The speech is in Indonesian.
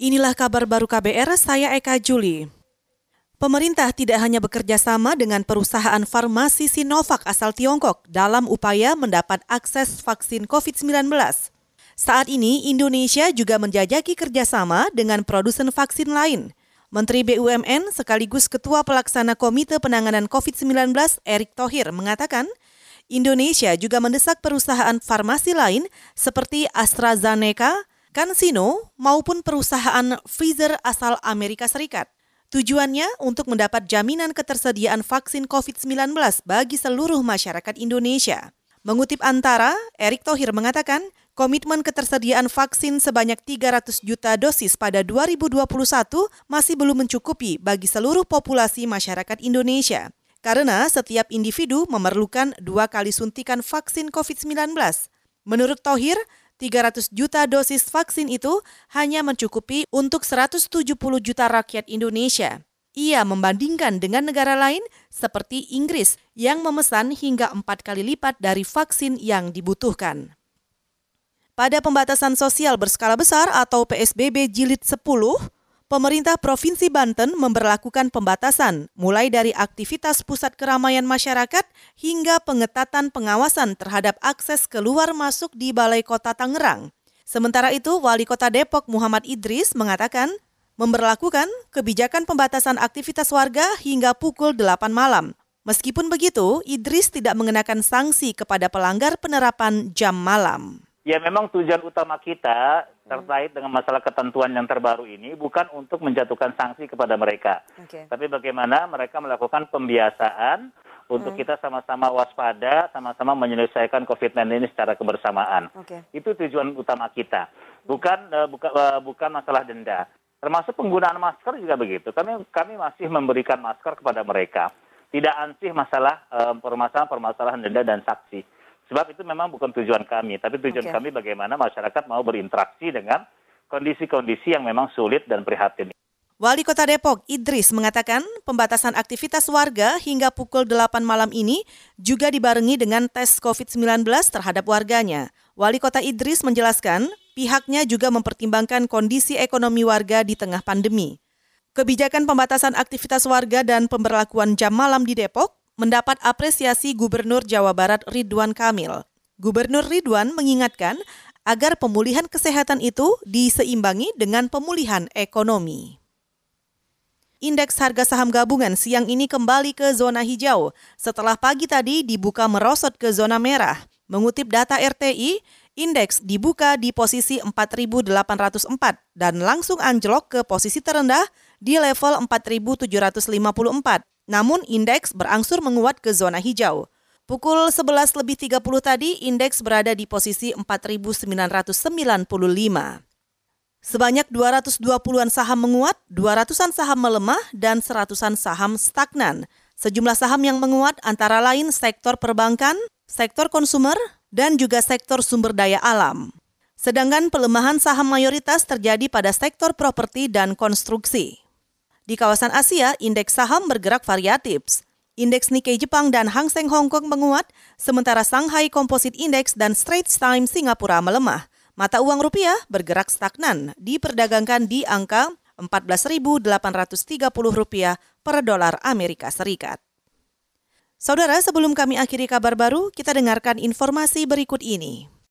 Inilah kabar baru KBR, saya Eka Juli. Pemerintah tidak hanya bekerja sama dengan perusahaan farmasi Sinovac asal Tiongkok dalam upaya mendapat akses vaksin COVID-19. Saat ini, Indonesia juga menjajaki kerjasama dengan produsen vaksin lain. Menteri BUMN sekaligus Ketua Pelaksana Komite Penanganan COVID-19 Erick Thohir mengatakan, Indonesia juga mendesak perusahaan farmasi lain seperti AstraZeneca, CanSino maupun perusahaan Pfizer asal Amerika Serikat. Tujuannya untuk mendapat jaminan ketersediaan vaksin COVID-19 bagi seluruh masyarakat Indonesia. Mengutip Antara, Erick Thohir mengatakan, komitmen ketersediaan vaksin sebanyak 300 juta dosis pada 2021 masih belum mencukupi bagi seluruh populasi masyarakat Indonesia. Karena setiap individu memerlukan dua kali suntikan vaksin COVID-19. Menurut Thohir, 300 juta dosis vaksin itu hanya mencukupi untuk 170 juta rakyat Indonesia. Ia membandingkan dengan negara lain seperti Inggris yang memesan hingga empat kali lipat dari vaksin yang dibutuhkan. Pada pembatasan sosial berskala besar atau PSBB jilid 10, pemerintah Provinsi Banten memperlakukan pembatasan mulai dari aktivitas pusat keramaian masyarakat hingga pengetatan pengawasan terhadap akses keluar masuk di Balai Kota Tangerang. Sementara itu, Wali Kota Depok Muhammad Idris mengatakan memperlakukan kebijakan pembatasan aktivitas warga hingga pukul 8 malam. Meskipun begitu, Idris tidak mengenakan sanksi kepada pelanggar penerapan jam malam. Ya memang tujuan utama kita terkait dengan masalah ketentuan yang terbaru ini bukan untuk menjatuhkan sanksi kepada mereka, okay. tapi bagaimana mereka melakukan pembiasaan untuk hmm. kita sama-sama waspada, sama-sama menyelesaikan COVID-19 ini secara kebersamaan. Okay. Itu tujuan utama kita, bukan uh, buka, uh, bukan masalah denda. Termasuk penggunaan masker juga begitu. Kami kami masih memberikan masker kepada mereka. Tidak ansih masalah uh, permasalahan-permasalahan denda dan saksi. Sebab itu memang bukan tujuan kami, tapi tujuan okay. kami bagaimana masyarakat mau berinteraksi dengan kondisi-kondisi yang memang sulit dan prihatin. Wali Kota Depok Idris mengatakan pembatasan aktivitas warga hingga pukul 8 malam ini juga dibarengi dengan tes COVID-19 terhadap warganya. Wali Kota Idris menjelaskan pihaknya juga mempertimbangkan kondisi ekonomi warga di tengah pandemi. Kebijakan pembatasan aktivitas warga dan pemberlakuan jam malam di Depok mendapat apresiasi Gubernur Jawa Barat Ridwan Kamil. Gubernur Ridwan mengingatkan agar pemulihan kesehatan itu diseimbangi dengan pemulihan ekonomi. Indeks harga saham gabungan siang ini kembali ke zona hijau setelah pagi tadi dibuka merosot ke zona merah. Mengutip data RTI, indeks dibuka di posisi 4.804 dan langsung anjlok ke posisi terendah di level 4.754. Namun indeks berangsur menguat ke zona hijau. Pukul 11 lebih 30 tadi, indeks berada di posisi 4.995. Sebanyak 220-an saham menguat, 200-an saham melemah, dan 100-an saham stagnan. Sejumlah saham yang menguat antara lain sektor perbankan, sektor konsumer, dan juga sektor sumber daya alam. Sedangkan pelemahan saham mayoritas terjadi pada sektor properti dan konstruksi. Di kawasan Asia, indeks saham bergerak variatif. Indeks Nikkei Jepang dan Hang Seng Hong Kong menguat, sementara Shanghai Composite Index dan Straits Times Singapura melemah. Mata uang rupiah bergerak stagnan, diperdagangkan di angka 14.830 rupiah per dolar Amerika Serikat. Saudara, sebelum kami akhiri kabar baru, kita dengarkan informasi berikut ini.